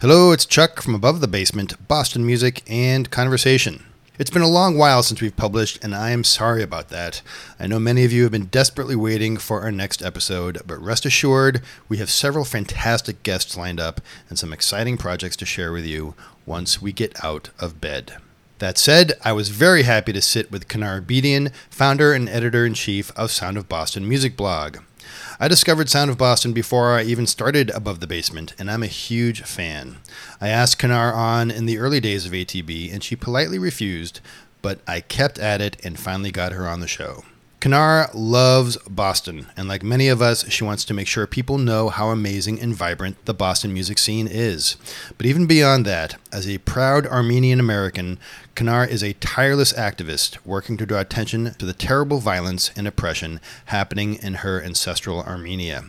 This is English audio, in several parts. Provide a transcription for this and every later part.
Hello, it's Chuck from Above the Basement, Boston Music and Conversation. It's been a long while since we've published, and I am sorry about that. I know many of you have been desperately waiting for our next episode, but rest assured, we have several fantastic guests lined up and some exciting projects to share with you once we get out of bed. That said, I was very happy to sit with Knar Bedian, founder and editor in chief of Sound of Boston Music Blog. I discovered Sound of Boston before I even started Above the Basement, and I'm a huge fan. I asked Knar on in the early days of ATB, and she politely refused, but I kept at it and finally got her on the show. Knar loves Boston, and like many of us, she wants to make sure people know how amazing and vibrant the Boston music scene is. But even beyond that, as a proud Armenian American, Knar is a tireless activist working to draw attention to the terrible violence and oppression happening in her ancestral Armenia.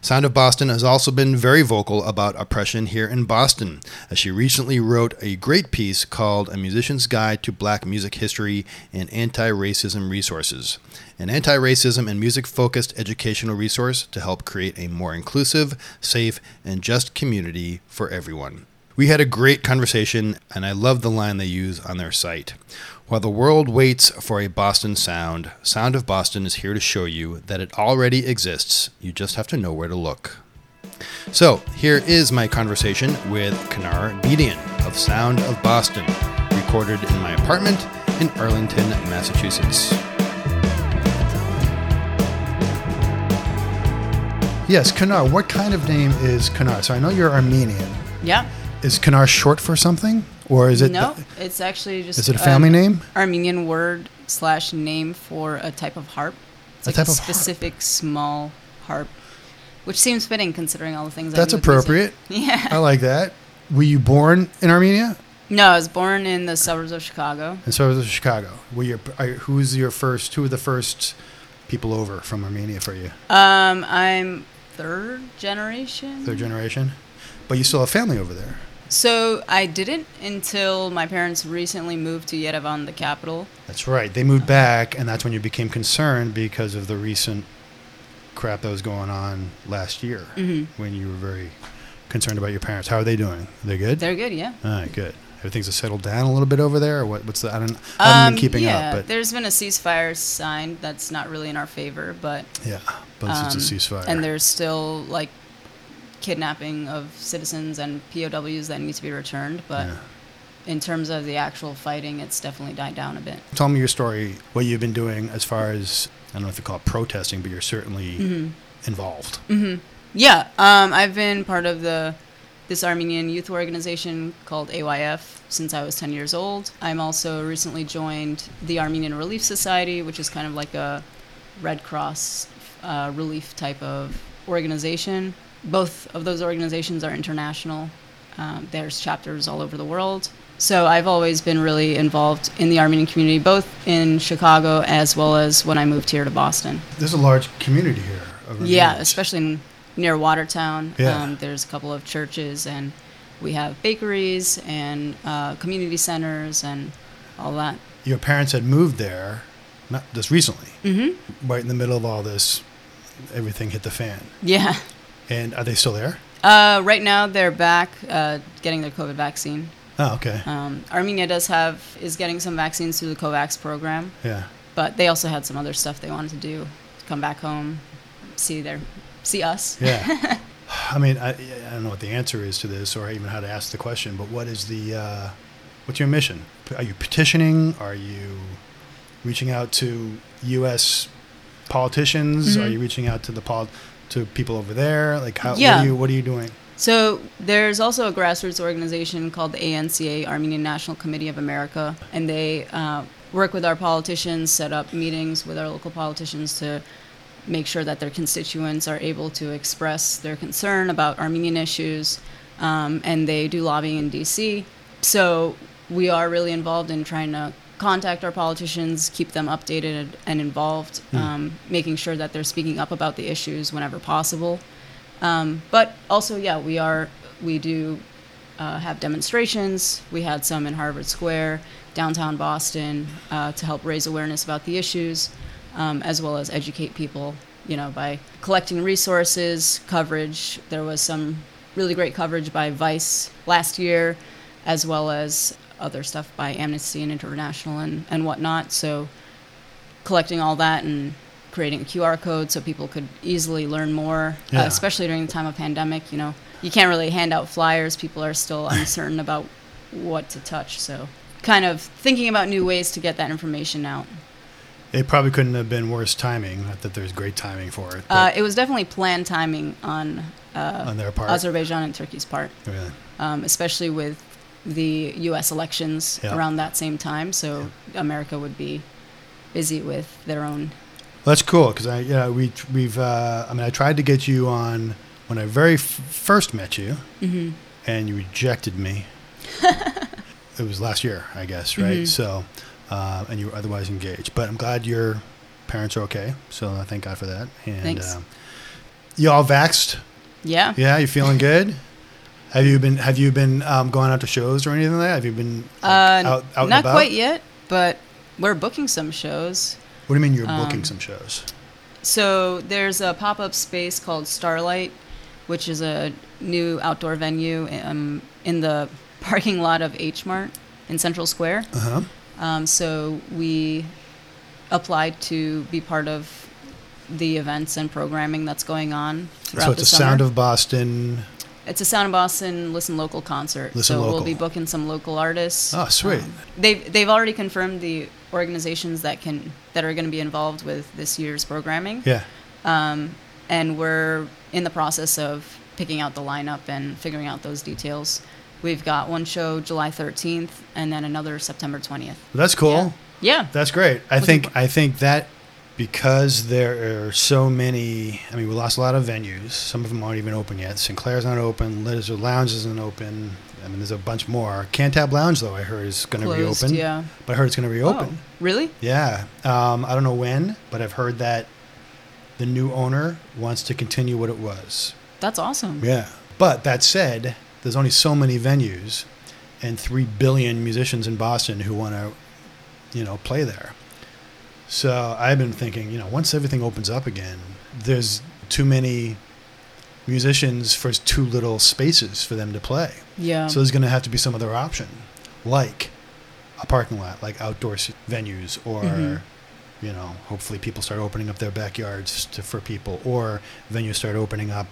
Sound of Boston has also been very vocal about oppression here in Boston, as she recently wrote a great piece called A Musician's Guide to Black Music History and Anti Racism Resources, an anti racism and music focused educational resource to help create a more inclusive, safe, and just community for everyone. We had a great conversation, and I love the line they use on their site. While the world waits for a Boston sound, Sound of Boston is here to show you that it already exists. You just have to know where to look. So, here is my conversation with Knar Bedian of Sound of Boston, recorded in my apartment in Arlington, Massachusetts. Yes, Knar, what kind of name is Knar? So I know you're Armenian. Yeah. Is Knar short for something? Or is it no? It's actually just Is it a family um, name? Armenian word slash name for a type of harp. It's A like type a of harp. specific small harp, which seems fitting considering all the things. That's with music. appropriate. Yeah. I like that. Were you born in Armenia? No, I was born in the suburbs of Chicago. And so was Chicago. Were your, who's your first, who were the first people over from Armenia for you? Um, I'm third generation. Third generation? But you still have family over there. So I didn't until my parents recently moved to Yerevan, the capital. That's right. They moved back, and that's when you became concerned because of the recent crap that was going on last year hmm when you were very concerned about your parents. How are they doing? They good? They're good, yeah. All right, good. Everything's settled down a little bit over there, or what, what's the? I don't. I haven't Um, been keeping yeah, up, but there's been a ceasefire signed. That's not really in our favor, but yeah, but it's um, just a ceasefire. and there's still like kidnapping of citizens and POWs that need to be returned. But Yeah. in terms of the actual fighting, it's definitely died down a bit. Tell me your story. What you've been doing as far as I don't know if you call it protesting, but you're certainly hmm involved. hmm Yeah, um, I've been part of the this Armenian youth organization called AYF since I was 10 years old. I'm also recently joined the Armenian Relief Society, which is kind of like a Red Cross uh, relief type of organization. Both of those organizations are international. Um, there's chapters all over the world. So I've always been really involved in the Armenian community, both in Chicago as well as when I moved here to Boston. There's a large community here. Of Yeah, especially in, near Watertown. Yeah. Um, there's a couple of churches, and we have bakeries and uh, community centers and all that. Your parents had moved there, not just recently, hmm right in the middle of all this. Everything hit the fan. Yeah. And are they still there? Uh, right now, they're back uh, getting their COVID vaccine. Oh, okay. Um, Armenia does have is getting some vaccines through the COVAX program, Yeah. but they also had some other stuff they wanted to do, come back home, see their see us. Yeah. I mean, I, I don't know what the answer is to this, or even how to ask the question. But what is the uh, what's your mission? Are you petitioning? Are you reaching out to U.S. politicians? Are Mhm. you reaching out to the pol- to people over there? Like, how? What Yeah. are you What are you doing? So there's also a grassroots organization called the ANCA, Armenian National Committee of America, and they uh, work with our politicians, set up meetings with our local politicians to make sure that their constituents are able to express their concern about Armenian issues, um, and they do lobbying in D.C. So we are really involved in trying to contact our politicians, keep them updated and involved, Hmm. um, making sure that they're speaking up about the issues whenever possible. Um, but also, yeah, we are we do uh, have demonstrations. We had some in Harvard Square, downtown Boston, uh, to help raise awareness about the issues, um, as well as educate people. You know, by collecting resources, coverage. There was some really great coverage by Vice last year, as well as other stuff by Amnesty and International and, and whatnot. So collecting all that and creating a QR code so people could easily learn more, Yeah. uh, especially during the time of pandemic. You know, you can't really hand out flyers. People are still uncertain about what to touch. So kind of thinking about new ways to get that information out. It probably couldn't have been worse timing. Not that there's great timing for it. Uh, it was definitely planned timing on uh, on their part. Azerbaijan and Turkey's part, Yeah. um, especially with the U.S. elections Yeah. around that same time. So America would be busy with their own. Well, that's cool because I yeah we we've uh, I mean I tried to get you on when I very f- first met you hmm and you rejected me. it was last year, I guess, right? Mhm. So, uh, and you were otherwise engaged. But I'm glad your parents are okay. So I thank God for that. And Thanks. Um, you all vaxxed? Yeah. Yeah, you feeling good? Have you been Have you been um, going out to shows or anything like that? Have you been like, Uh, out out and not about? quite yet, but we're booking some shows. What do you mean you're Um, booking some shows? So there's a pop-up space called Starlight, which is a new outdoor venue um, in the parking lot of H Mart in Central Square. Uh huh. Um, so we applied to be part of the events and programming that's going on So it's the a. Sound of Boston. It's a Sound of Boston Listen Local concert. Listen so Local. we'll be booking some local artists. Oh, sweet. Um, they've they've already confirmed the organizations that can that are going to be involved with this year's programming. Yeah. Um, and we're in the process of picking out the lineup and figuring out those details. We've got one show July 13th and then another September 20th. That's cool. Yeah. That's great. I Looking think I think that because there are so many. I mean, we lost a lot of venues. Some of them aren't even open yet. Sinclair's not open. Lizard Lounge isn't open. I mean, there's a bunch more. Cantab Lounge, though, I heard is going to reopen. Yeah. But I heard it's going to reopen. Oh, really? Yeah. Um, I don't know when, but I've heard that the new owner wants to continue what it was. That's awesome. Yeah. But that said, there's only so many venues and 3 billion musicians in Boston who want to, you know, play there. So I've been thinking, you know, once everything opens up again, there's too many musicians for too little spaces for them to play. Yeah. So there's going to have to be some other option, like a parking lot, like outdoor venues, or Mhm. you know, hopefully people start opening up their backyards to, for people, or venues start opening up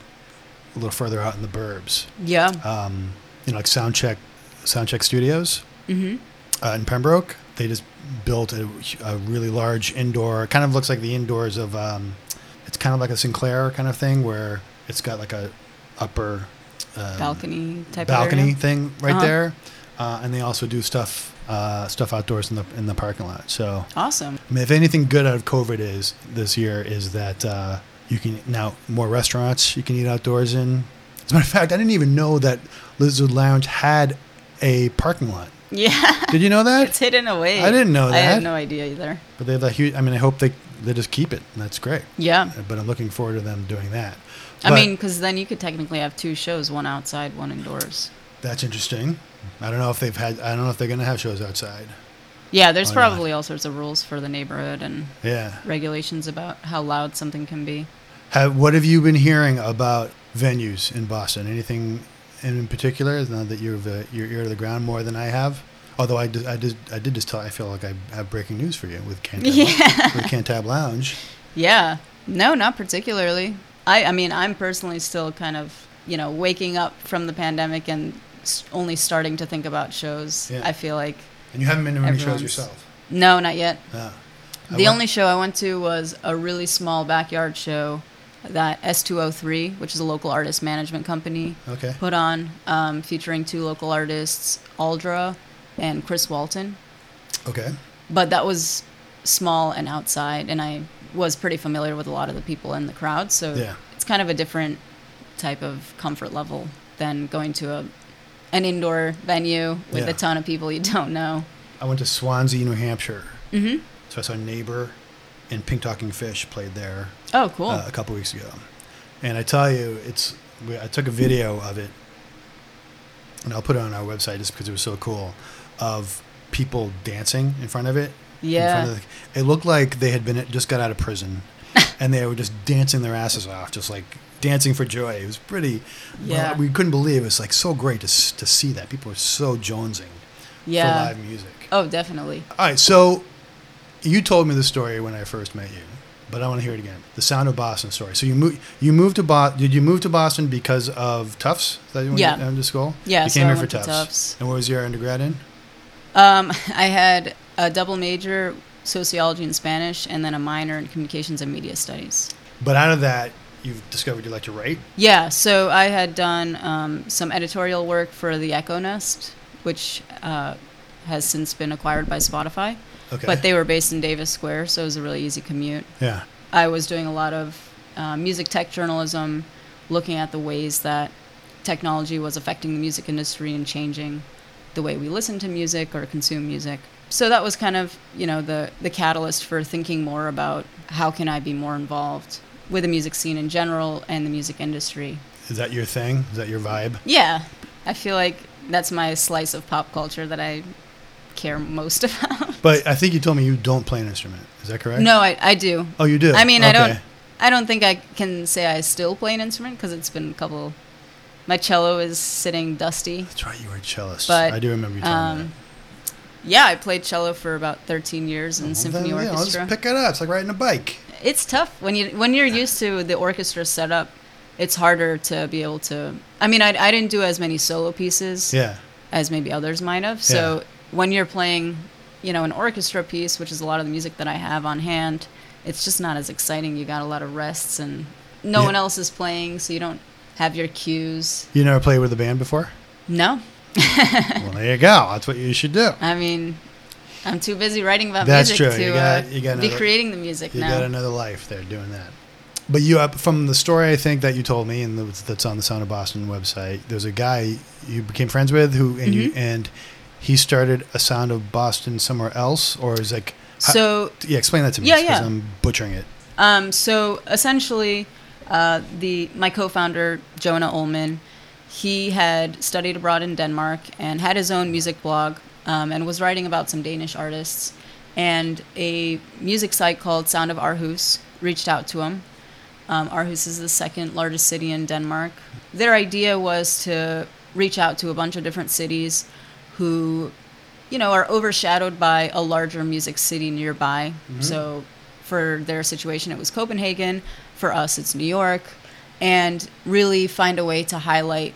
a little further out in the burbs. yeah. Um, you know, like Soundcheck, Soundcheck Studios hmm uh, in Pembroke. They just built a, a really large indoor. Kind of looks like the indoors of. Um, it's kind of like a Sinclair kind of thing where it's got like a upper um, Balcony type balcony thing right Uh-huh. there, uh, and they also do stuff uh, stuff outdoors in the in the parking lot. So, Awesome. I mean, if anything good out of COVID is this year is that uh, you can now more restaurants you can eat outdoors in. As a matter of fact, I didn't even know that Lizard Lounge had a parking lot. Yeah. Did you know that? it's hidden away. I didn't know that. I had no idea either. But they have a huge. I mean, I hope they they just keep it. And that's great. Yeah. Uh, but I'm looking forward to them doing that. I mean, because then you could technically have two shows, one outside, one indoors. that's interesting. I don't know if they've had. I don't know if they're going to have shows outside. Yeah, there's Why not? probably all sorts of rules for the neighborhood and Yeah. regulations about how loud something can be. Have, what have you been hearing about venues in Boston? Anything in particular? Now that you've uh, your ear to the ground more than I have. Although I did, I did, I did just tell. I feel like I have breaking news for you with Cantab, Yeah. with Cantab Lounge. Yeah. No, not particularly. I, I mean, I'm personally still kind of, you know, waking up from the pandemic and only starting to think about shows. Yeah. I feel like. And you haven't been to any shows yourself. No, not yet. Ah. The went- only show I went to was a really small backyard show that S203, which is a local artist management company, Okay. put on, um, featuring two local artists, Aldra and Chris Walton. Okay. But that was small and outside, and I was pretty familiar with a lot of the people in the crowd, so Yeah. it's kind of a different type of comfort level than going to a an indoor venue with Yeah. a ton of people you don't know. I went to Swanzey, New Hampshire. Mm-hmm. So I saw Neighbor and Pink Talking Fish played there Oh, cool. uh, a couple weeks ago. And I tell you, it's I took a video of it, and I'll put it on our website just because it was so cool, of people dancing in front of it. in yeah. front of the- it looked like they had been just got out of prison, and they were just dancing their asses off, just like dancing for joy. It was pretty. Yeah. well, we couldn't believe it. was like so great to to see that people were so jonesing Yeah. for live music. Oh, definitely. All right, so you told me the story when I first met you, but I want to hear it again. The Sound of Boston story. So you moved. You moved to Boston. Did you move to Boston because of Tufts? That you went Yeah. to school. Yeah, You came here for Tufts. Tufts. And what was your undergrad in? Um, I had a double major, sociology and Spanish, and then a minor in communications and media studies. But out of that, you've discovered you like to write. Yeah, so I had done um, some editorial work for the Echo Nest, which uh, has since been acquired by Spotify. Okay. But they were based in Davis Square, so it was a really easy commute. yeah. I was doing a lot of uh, music tech journalism, looking at the ways that technology was affecting the music industry and changing the way we listen to music or consume music. So that was kind of, you know, the, the catalyst for thinking more about how can I be more involved with the music scene in general and the music industry. Is that your thing? Is that your vibe? Yeah, I feel like that's my slice of pop culture that I care most about. But I think you told me you don't play an instrument. Is that correct? no, I, I do. Oh, you do. I mean, I don't. Okay. I don't think I can say I still play an instrument because it's been a couple. My cello is sitting dusty. That's right. You were a cellist. But, I do remember you telling me Um, yeah, I played cello for about 13 years in. Well, symphony then, yeah, I'll orchestra. just pick it up. It's like riding a bike. it's tough when you when you're used to the orchestra setup. It's harder to be able to. I mean, I, I didn't do as many solo pieces Yeah. as maybe others might have. So when you're playing, you know, an orchestra piece, which is a lot of the music that I have on hand, it's just not as exciting. You got a lot of rests and no Yeah. one else is playing, so you don't have your cues. You never played with a band before? No, well, there you go. That's what you should do. I mean, I'm too busy writing about That's music true. to You got- uh, you got be another- creating the music You now. got another life there doing that. But you, uh, from the story I think that you told me, and that's- that's on the Sound of Boston website. There's a guy you became friends with who, and you, Mhm. and he started a Sound of Boston somewhere else, or is like, how- so yeah, explain that to me. Yeah, yeah. I'm butchering it. Um, so essentially, uh, the my co-founder Jonah Ullman, he had studied abroad in Denmark and had his own music blog um, and was writing about some Danish artists. And a music site called Sound of Aarhus reached out to him. Um, Aarhus is the second largest city in Denmark. Their idea was to reach out to a bunch of different cities who, you know, are overshadowed by a larger music city nearby. So for their situation, it was Copenhagen. For us, it's New York. And really find a way to highlight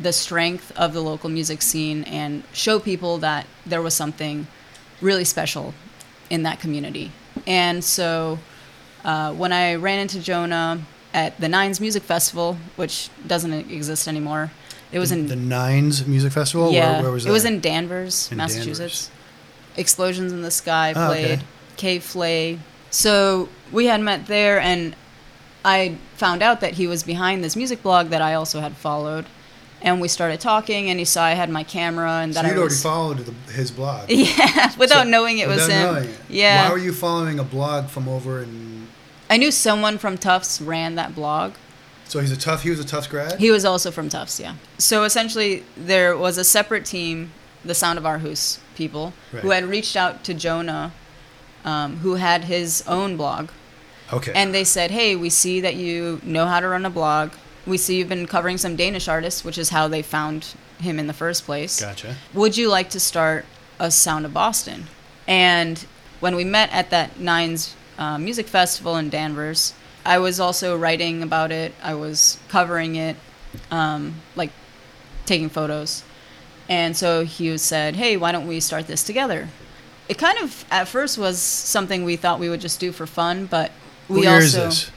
the strength of the local music scene and show people that there was something really special in that community. And so uh, when I ran into Jonah at the Nines Music Festival, which doesn't exist anymore, it was in the Nines Music Festival. yeah, where, where was it It was in Danvers, In Massachusetts. Explosions in the Sky Oh, played. okay. Cave Flay. So we had met there, and I found out that he was behind this music blog that I also had followed. And we started talking, and he saw I had my camera, and So that you'd I already was followed the, his blog. yeah, without So- knowing it was him. it. Yeah, Why were you following a blog from over in? I knew someone from Tufts ran that blog. So he's a tough. He was a Tufts grad. He was also from Tufts, yeah. So essentially, there was a separate team, the Sound of Aarhus people, who had reached out to Jonah, um, who had his own blog. okay. And they said, hey, we see that you know how to run a blog. We see you've been covering some Danish artists, which is how they found him in the first place. gotcha. Would you like to start a Sound of Boston? And when we met at that Nines uh, Music Festival in Danvers, I was also writing about it. I was covering it, um, like taking photos. And so he said, hey, why don't we start this together? It kind of, at first, was something we thought we would just do for fun, but we what year is also. this?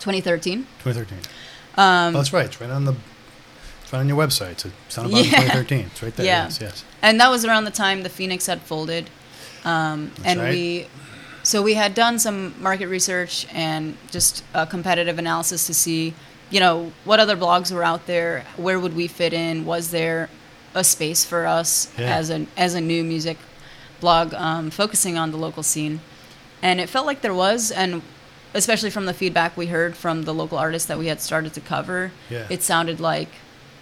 2013. 2013. Um, oh, that's right. It's right on the. It's right on your website. It's Sound Boston Yeah. 2013. It's right there. Yeah. Yes. Yes. and that was around the time the Phoenix had folded, um, That's and right. we, so we had done some market research and just a competitive analysis to see, you know, what other blogs were out there, where would we fit in, was there a space for us Yeah. as a as a new music blog um, focusing on the local scene, and it felt like there was, and especially from the feedback we heard from the local artists that we had started to cover, Yeah. it sounded like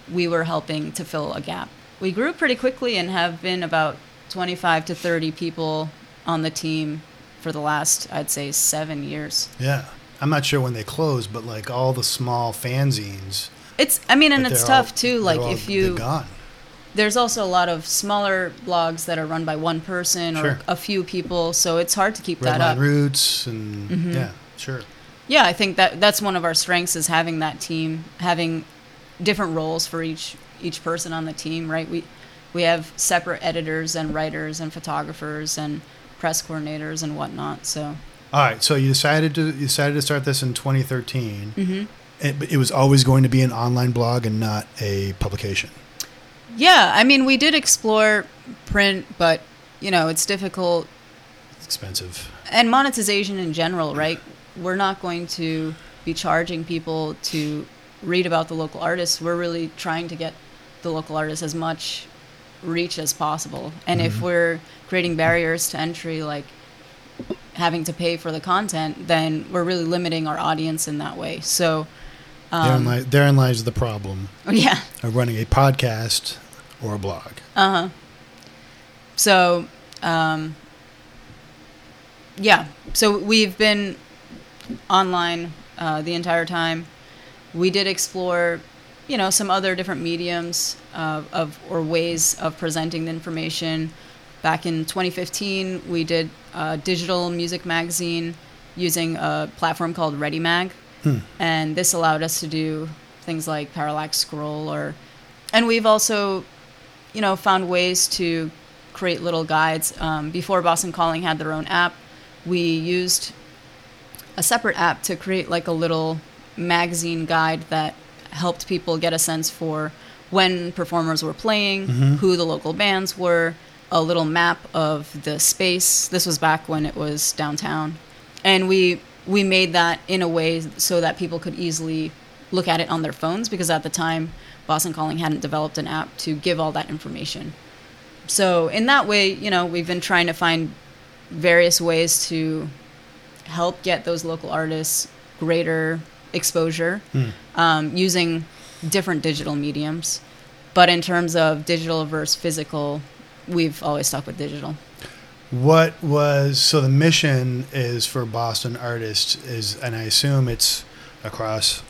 we were helping to fill a gap. We grew pretty quickly and have been about 25 to 30 people on the team for the last, I'd say, seven years. Yeah. I'm not sure when they close, but like all the small fanzines. It's, I mean, and it's they're all- tough too. Like all- if you, gone. there's also a lot of smaller blogs that are run by one person or Sure. a few people, so it's hard to keep that Redline up. Roots and Mhm. yeah, sure. Yeah, I think that that's one of our strengths is having that team, having different roles for each each person on the team, right? We we have separate editors and writers and photographers and press coordinators and whatnot. So All right, so you decided to you decided to start this in 2013. Mm-hmm. It, but it was always going to be an online blog and not a publication. yeah, I mean, we did explore print, but you know, it's difficult It's expensive. and monetization in general, right? We're not going to be charging people to read about the local artists. We're really trying to get the local artists as much reach as possible. And if Mhm. we're creating barriers to entry, like having to pay for the content, then we're really limiting our audience in that way. So, therein, um, li- therein lies the problem yeah. of running a podcast or a blog. Uh huh. So, um, yeah. So we've been online uh, the entire time. We did explore, you know, some other different mediums uh, of or ways of presenting the information. Back in 2015, we did a digital music magazine using a platform called ReadyMag, Hmm. and this allowed us to do things like parallax scroll or, and we've also you know, found ways to create little guides. Um, before Boston Calling had their own app, we used a separate app to create like a little magazine guide that helped people get a sense for when performers were playing, Mhm. who the local bands were, a little map of the space. This was back when it was downtown. And we we made that in a way so that people could easily look at it on their phones because at the time Boston Calling hadn't developed an app to give all that information. So in that way, you know, we've been trying to find various ways to help get those local artists greater exposure Hmm. um, using different digital mediums. But in terms of digital versus physical, we've always stuck with digital. What was so the mission is for Boston artists is, and I assume it's across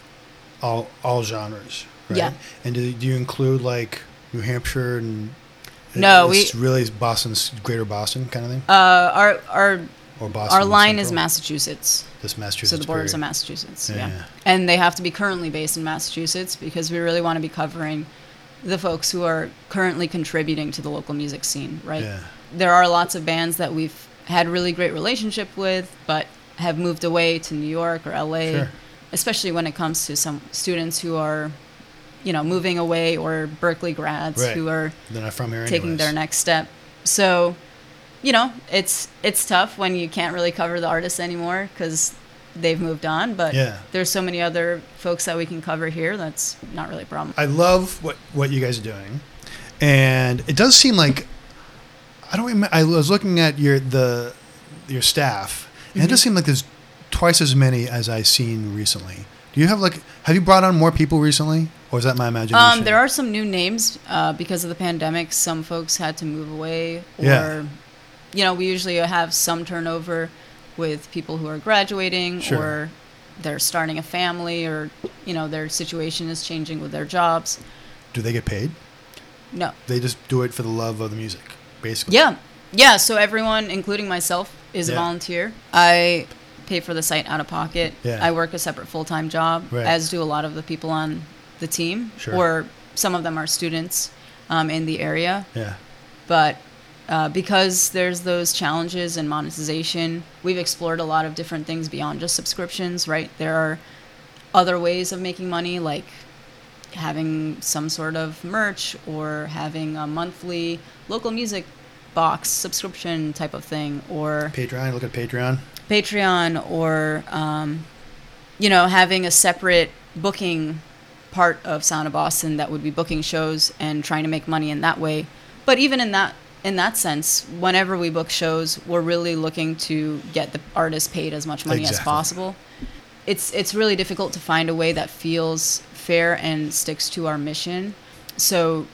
all all genres, right? Yeah. And do, do you include like New Hampshire and No, it's we- really Boston's Greater Boston kind of thing, Uh, our our or Boston. our line is Massachusetts. This Massachusetts. so the borders of. Massachusetts. Yeah. Yeah. And they have to be currently based in Massachusetts because we really want to be covering the folks who are currently contributing to the local music scene, right? Yeah. There are lots of bands that we've had really great relationship with, but have moved away to New York or LA, Sure. especially when it comes to some students who are, you know, moving away or Berklee grads Right. who are They're not from here taking anyways. their next step. So, you know, it's it's tough when you can't really cover the artists anymore because they've moved on. But Yeah. there's so many other folks that we can cover here. That's not really a problem. I love what what you guys are doing, and it does seem like I don't. Remember, I was looking at your the your staff, and it does Mhm. seem like there's twice as many as I've seen recently. Do you have like have you brought on more people recently, or is that my imagination? Um, there are some new names uh, because of the pandemic. Some folks had to move away, or Yeah. You know, we usually have some turnover with people who are graduating Sure. or they're starting a family, or you know, their situation is changing with their jobs. Do they get paid? No. They just do it for the love of the music, basically. Yeah. Yeah. So everyone, including myself, is Yeah. a volunteer. I pay for the site out of pocket. Yeah. I work a separate full time job, Right. as do a lot of the people on the team, Sure. or some of them are students um, in the area. Yeah. But uh, because there's those challenges in monetization, we've explored a lot of different things beyond just subscriptions, right? There are other ways of making money, like having some sort of merch or having a monthly local music box subscription type of thing, or Patreon. Look at Patreon. Patreon, or um, you know, having a separate booking part of Sound of Boston that would be booking shows and trying to make money in that way. But even in that in that sense, whenever we book shows, we're really looking to get the artist paid as much money as possible. It's it's really difficult to find a way that feels fair and sticks to our mission. So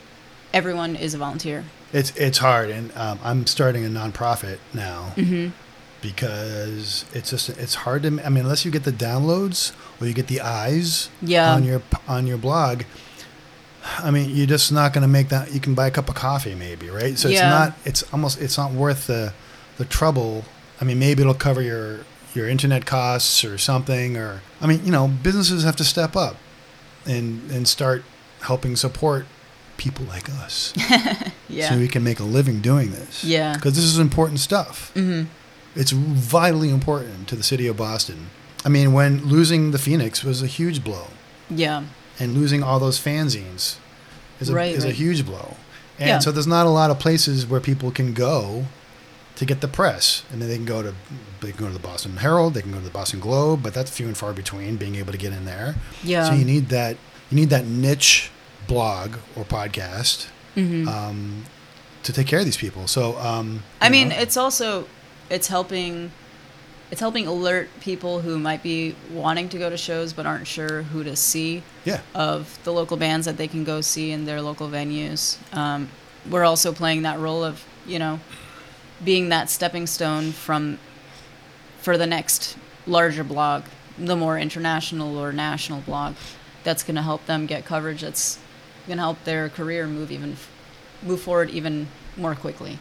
everyone is a volunteer. It's it's hard, and um, I'm starting a nonprofit now, hmm because it's just it's hard to. I mean, unless you get the downloads or you get the eyes Yeah. on your on your blog. I mean, you're just not going to make that. You can buy a cup of coffee, maybe, right? So it's not. It's almost. It's not worth the the trouble. I mean, maybe it'll cover your your internet costs or something. Or I mean, you know, businesses have to step up and and start helping support people like us, Yeah. so we can make a living doing this. Yeah. because this is important stuff. hmm It's vitally important to the city of Boston. I mean, when losing the Phoenix was a huge blow Yeah. And losing all those fanzines is a, Right, is a huge blow. And Yeah. so there's not a lot of places where people can go to get the press. I mean, they can go to they can go to the Boston Herald, they can go to the Boston Globe, but that's few and far between being able to get in there. Yeah. So you need that you need that niche blog or podcast hmm um, to take care of these people. So um, I mean, know, it's also it's helping it's helping alert people who might be wanting to go to shows but aren't sure who to see yeah, of the local bands that they can go see in their local venues. Um, we're also playing that role of you know being that stepping stone from for the next larger blog, the more international or national blog that's going to help them get coverage that's going to help their career move even move forward even more quickly.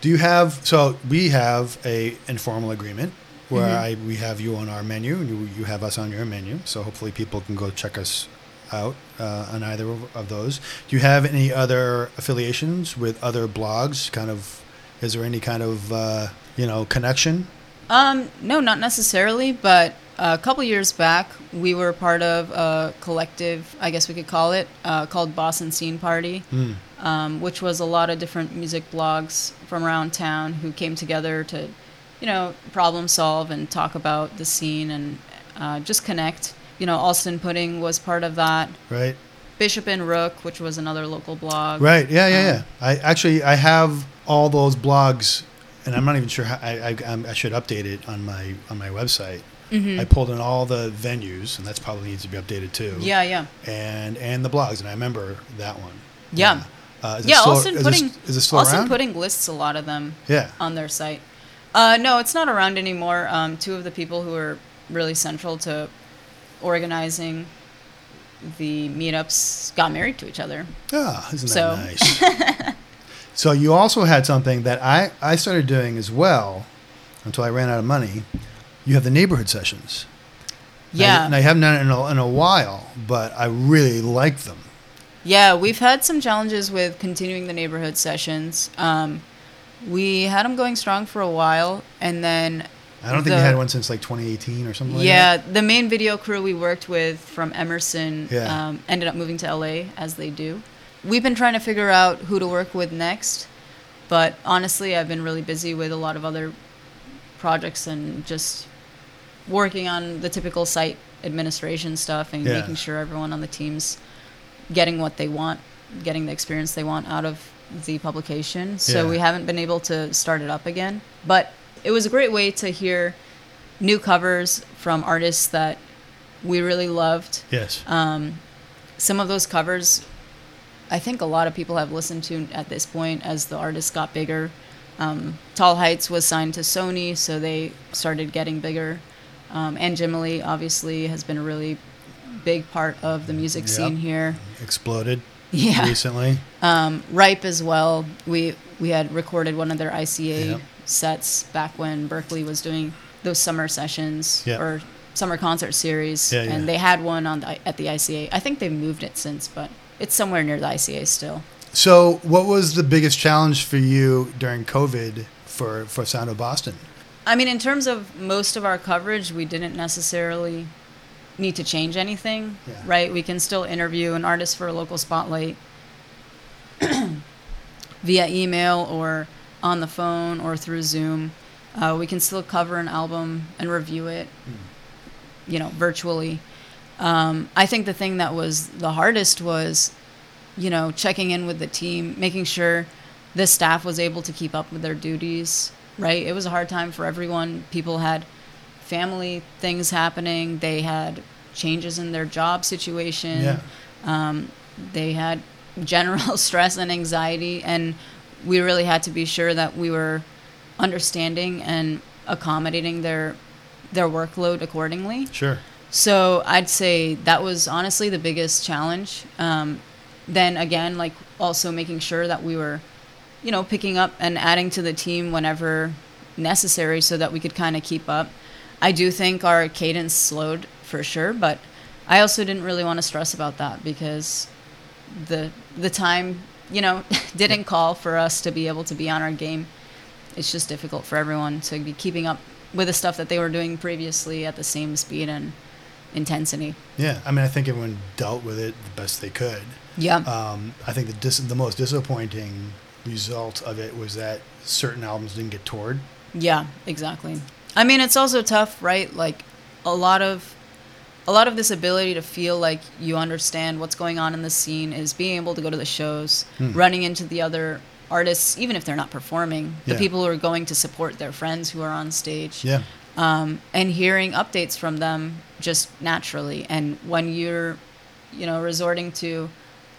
Do you have so we have a informal agreement where Mhm. I we have you on our menu and you, you have us on your menu. So hopefully people can go check us out uh, on either of, of those. Do you have any other affiliations with other blogs? Kind of, is there any kind of uh, you know connection? Um, no, not necessarily, but a couple years back, we were part of a collective, I guess we could call it, uh, called Boston Scene Party, Mm. um, which was a lot of different music blogs from around town who came together to, you know, problem solve and talk about the scene and uh, just connect. You know, Allston Pudding was part of that. Right. Bishop and Rook, which was another local blog. Right. Yeah. Yeah. Um, Yeah. I actually I have all those blogs, and I'm not even sure how I I, I'm- I should update it on my on my website. Mhm. I pulled in all the venues, and that's probably needs to be updated too. Yeah, yeah. And and the blogs, and I remember that one. Yeah. Uh, is it Yeah, still, Allston is Pudding. It, is it still Allston around? Pudding lists a lot of them Yeah. on their site. Uh, no, it's not around anymore. Um, two of the people who are really central to organizing the meetups got married to each other. Ah, isn't that So- nice? so you also had something that I I started doing as well, until I ran out of money. You have the neighborhood sessions. Yeah, And I haven't done it in a, in a while, but I really like them. yeah. We've had some challenges with continuing the neighborhood sessions. Um, we had them going strong for a while, and then I don't think The- we had one since like 2018 or something like yeah, that. the main video crew we worked with from Emerson Yeah. um, ended up moving to LA as they do. We've been trying to figure out who to work with next, but honestly, I've been really busy with a lot of other projects and just working on the typical site administration stuff and Yeah. making sure everyone on the team's getting what they want, getting the experience they want out of the publication. So Yeah. we haven't been able to start it up again, but it was a great way to hear new covers from artists that we really loved. Yes. Um, some of those covers, I think a lot of people have listened to at this point as the artists got bigger. Um, Tall Heights was signed to Sony, so they started getting bigger. Um, and Jim Lee obviously has been a really big part of the music Yep. scene here. Exploded Yeah. recently. Um, Ripe as well. We we had recorded one of their ICA Yep. sets back when Berklee was doing those summer sessions Yep. or summer concert series, Yeah, yeah. and they had one on the, at the ICA. I think they've moved it since, but it's somewhere near the ICA still. So, what was the biggest challenge for you during COVID for, for Sound of Boston? I mean, in terms of most of our coverage, we didn't necessarily need to change anything, Yeah. right? We can still interview an artist for a local spotlight via email or on the phone or through Zoom. Uh, we can still cover an album and review it, you know, virtually. Um, I think the thing that was the hardest was, you know, checking in with the team, making sure the staff was able to keep up with their duties, right? It was a hard time for everyone. People had family things happening, they had changes in their job situation, Yeah. um, they had general stress and anxiety, and we really had to be sure that we were understanding and accommodating their their workload accordingly. Sure. So I'd say that was honestly the biggest challenge. Um, then again, like also making sure that we were, you know, picking up and adding to the team whenever necessary so that we could kind of keep up. I do think our cadence slowed for sure, but I also didn't really want to stress about that because the the time, you know, didn't call for us to be able to be on our game. It's just difficult for everyone to be keeping up with the stuff that they were doing previously at the same speed and intensity. Yeah, I mean, I think everyone dealt with it the best they could. Yeah. Um, I think the dis- the most disappointing result of it was that certain albums didn't get toured. Yeah, exactly. I mean, it's also tough, right? Like a lot of a lot of this ability to feel like you understand what's going on in the scene is being able to go to the shows, Hmm. running into the other artists, even if they're not performing, the people who are going to support their friends who are on stage, Yeah. um, and hearing updates from them just naturally. And when you're, you know, resorting to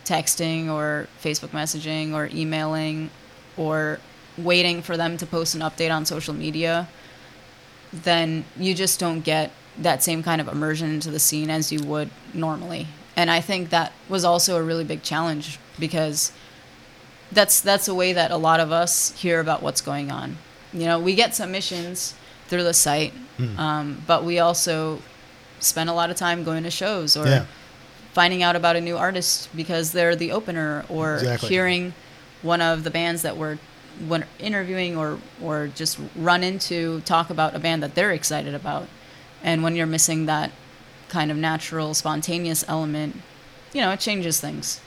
texting or Facebook messaging or emailing or waiting for them to post an update on social media, then you just don't get that same kind of immersion into the scene as you would normally. And I think that was also a really big challenge because that's that's a way that a lot of us hear about what's going on. You know, we get submissions through the site, Hmm. um, but we also spend a lot of time going to shows or Yeah. finding out about a new artist because they're the opener or Exactly. hearing one of the bands that we're when interviewing or or just run into talk about a band that they're excited about. And when you're missing that kind of natural spontaneous element you know it changes things.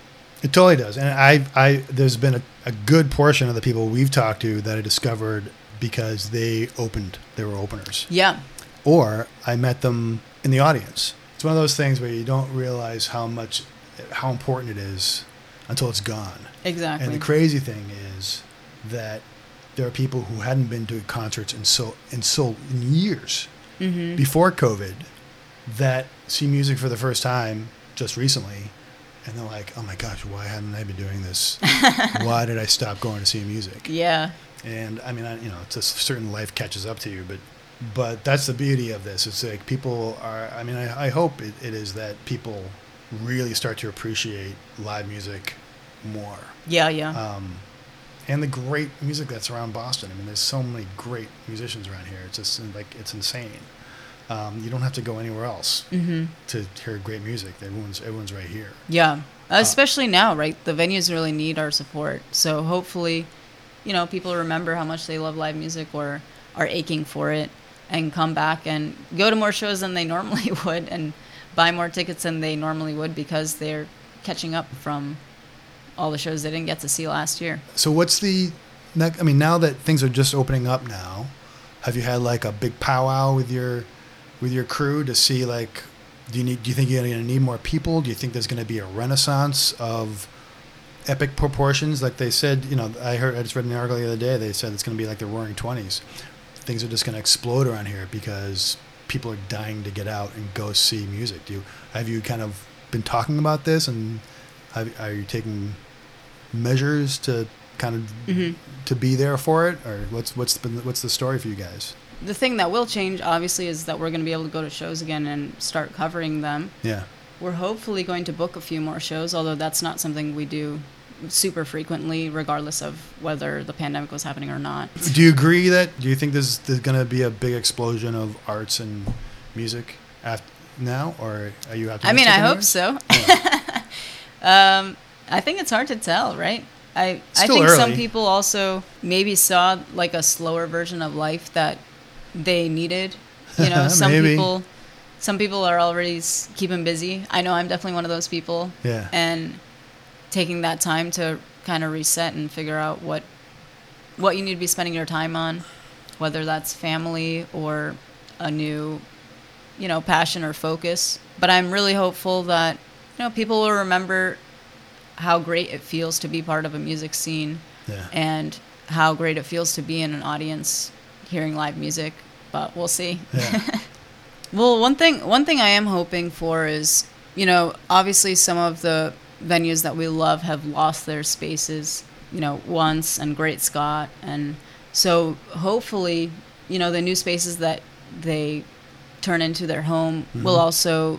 It totally does, and I, I, there's been a, a good portion of the people we've talked to that I discovered because they opened, they were openers, yeah. Or I met them in the audience. It's one of those things where you don't realize how much, how important it is until it's gone. exactly. And the crazy thing is that there are people who hadn't been to concerts in so in so in years hmm before COVID that see music for the first time just recently, and they're like, "Oh my gosh, why hadn't I been doing this? why did I stop going to see music?" yeah And I mean, I, you know, it's a certain life catches up to you, but but that's the beauty of this. It's like people are. I mean, I, I hope it, it is that people really start to appreciate live music more yeah yeah um, and the great music that's around Boston. I mean, there's so many great musicians around here. It's just like it's insane. Um, you don't have to go anywhere else hmm to hear great music. Everyone's everyone's right here. Yeah, especially now, right? The venues really need our support. So hopefully, you know, people remember how much they love live music or are aching for it and come back and go to more shows than they normally would and buy more tickets than they normally would because they're catching up from all the shows they didn't get to see last year. So what's the? I mean, now that things are just opening up now, have you had like a big powwow with your with your crew to see like? Do you need? Do you think you're going to need more people? Do you think there's going to be a renaissance of epic proportions? Like they said, you know, I heard I just read an article the other day. They said it's going to be like the Roaring Twenties. Things are just going to explode around here because people are dying to get out and go see music. Do you have you kind of been talking about this and have, are you taking measures to kind of Mhm. to be there for it, or what's what's been what's the story for you guys? The thing that will change, obviously, is that we're going to be able to go to shows again and start covering them. Yeah, We're hopefully going to book a few more shows, although that's not something we do super frequently, regardless of whether the pandemic was happening or not. do you agree that? Do you think there's there's going to be a big explosion of arts and music after now, or are you? I mean, I hope yours? so. Yeah. Um, I think it's hard to tell, right? I I think some people also maybe saw like a slower version of life that they needed. You know, some people some people are already keeping busy. I know I'm definitely one of those people. Yeah. And taking that time to kind of reset and figure out what what you need to be spending your time on, whether that's family or a new, you know, passion or focus. But I'm really hopeful that you know people will remember how great it feels to be part of a music scene Yeah. and how great it feels to be in an audience hearing live music. But we'll see. Yeah. Well, one thing one thing I am hoping for is, you know, obviously some of the venues that we love have lost their spaces, you know, once and Great Scott and so hopefully you know, the new spaces that they turn into their home will mm-hmm. also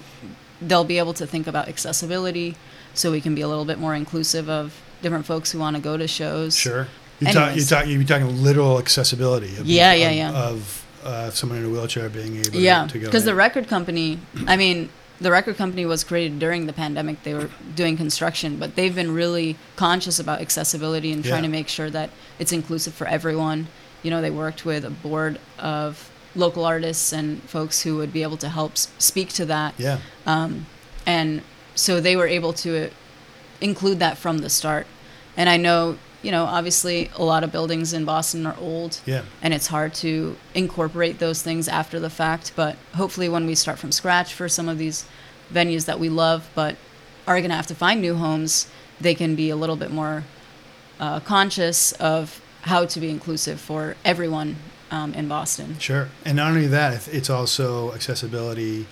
they'll be able to think about accessibility so we can be a little bit more inclusive of different folks who want to go to shows. Sure. You talk, you talk, you're talking literal accessibility. Of, Yeah, yeah, of, yeah. Of uh, someone in a wheelchair being able Yeah, to go. Yeah, because the record company, I mean, the record company was created during the pandemic. They were doing construction, but they've been really conscious about accessibility and trying Yeah. to make sure that it's inclusive for everyone. You know, they worked with a board of local artists and folks who would be able to help speak to that. yeah. And so they were able to include that from the start. And I know, you know, obviously a lot of buildings in Boston are old. Yeah. And it's hard to incorporate those things after the fact. But hopefully, when we start from scratch for some of these venues that we love, but are going to have to find new homes, they can be a little bit more uh, conscious of how to be inclusive for everyone um, in Boston. Sure. And not only that, it's- it's also accessibility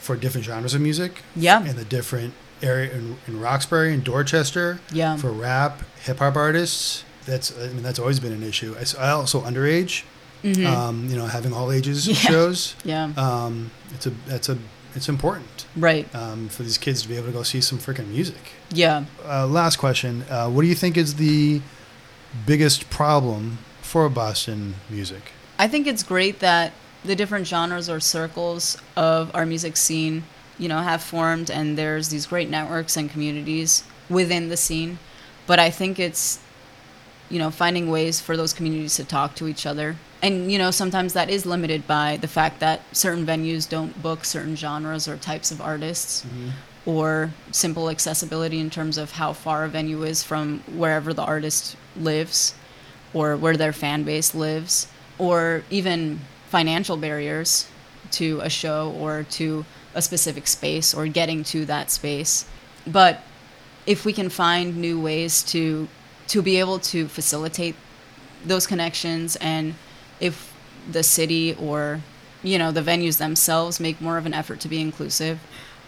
for different genres of music. Yeah. In the different area in, in Roxbury and Dorchester. Yeah. For rap, hip hop artists. That's I mean that's always been an issue. It's also underage. Um, you know, having all ages Mm-hmm. Yeah. shows. Yeah. Um, it's a that's a it's important right. um, for these kids to be able to go see some freaking music. Yeah. Uh, last question: uh, What do you think is the biggest problem for Boston music? I think it's great that the different genres or circles of our music scene, you know, have formed and there's these great networks and communities within the scene. But I think it's, you know, finding ways for those communities to talk to each other. And, you know, sometimes that is limited by the fact that certain venues don't book certain genres or types of artists mm-hmm. or simple accessibility in terms of how far a venue is from wherever the artist lives or where their fan base lives or even financial barriers to a show or to a specific space or getting to that space. But if we can find new ways to to be able to facilitate those connections and if the city or you know the venues themselves make more of an effort to be inclusive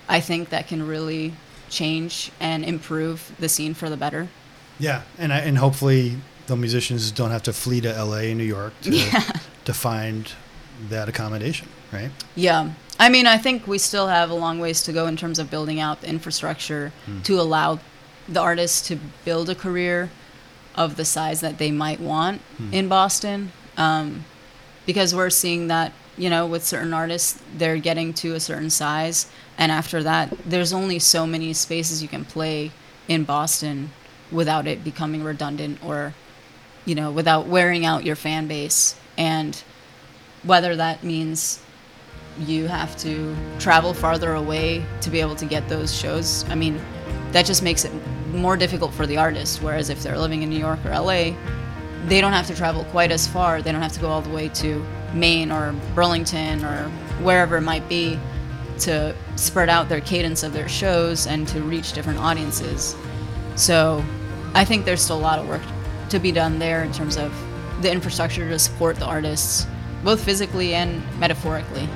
i think that can really change and improve the scene for the better. Yeah, and I, and hopefully the musicians don't have to flee to L.A. and New York to to find that accommodation, right? yeah. I mean i think we still have a long ways to go in terms of building out the infrastructure to allow the artists to build a career of the size that they might want in boston. Um, because we're seeing that you know with certain artists they're getting to a certain size. And after that there's only so many spaces you can play in boston without it becoming redundant or you know without wearing out your fan base and whether that means you have to travel farther away to be able to get those shows i mean that just makes it more difficult for the artist whereas if they're living in new york or la they don't have to travel quite as far. They don't have to go all the way to Maine or Burlington or wherever it might be to spread out their cadence of their shows and to reach different audiences. So I think there's still a lot of work to be done there in terms of the infrastructure to support the artists, both physically and metaphorically.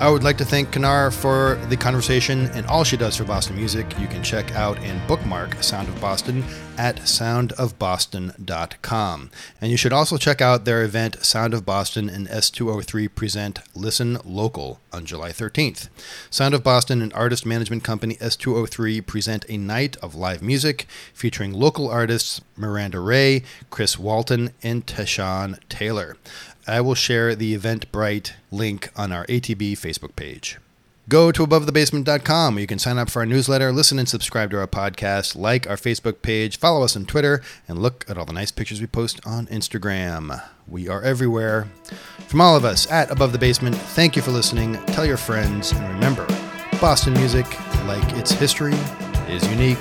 I would like to thank Knar for the conversation and all she does for Boston music. You can check out and bookmark Sound of Boston at soundofboston.com. And you should also check out their event Sound of Boston and S203 present Listen Local on July 13th. Sound of Boston and artist management company S203 present a night of live music featuring local artists Miranda Ray, Chris Walton, and Tashawn Taylor. I will share the Eventbrite link on our ATB Facebook page. Go to abovethebasement.com where you can sign up for our newsletter, listen and subscribe to our podcast, like our Facebook page, follow us on Twitter, and look at all the nice pictures we post on Instagram. We are everywhere. From all of us at Above the Basement, thank you for listening. Tell your friends, and remember Boston music, like its history, is unique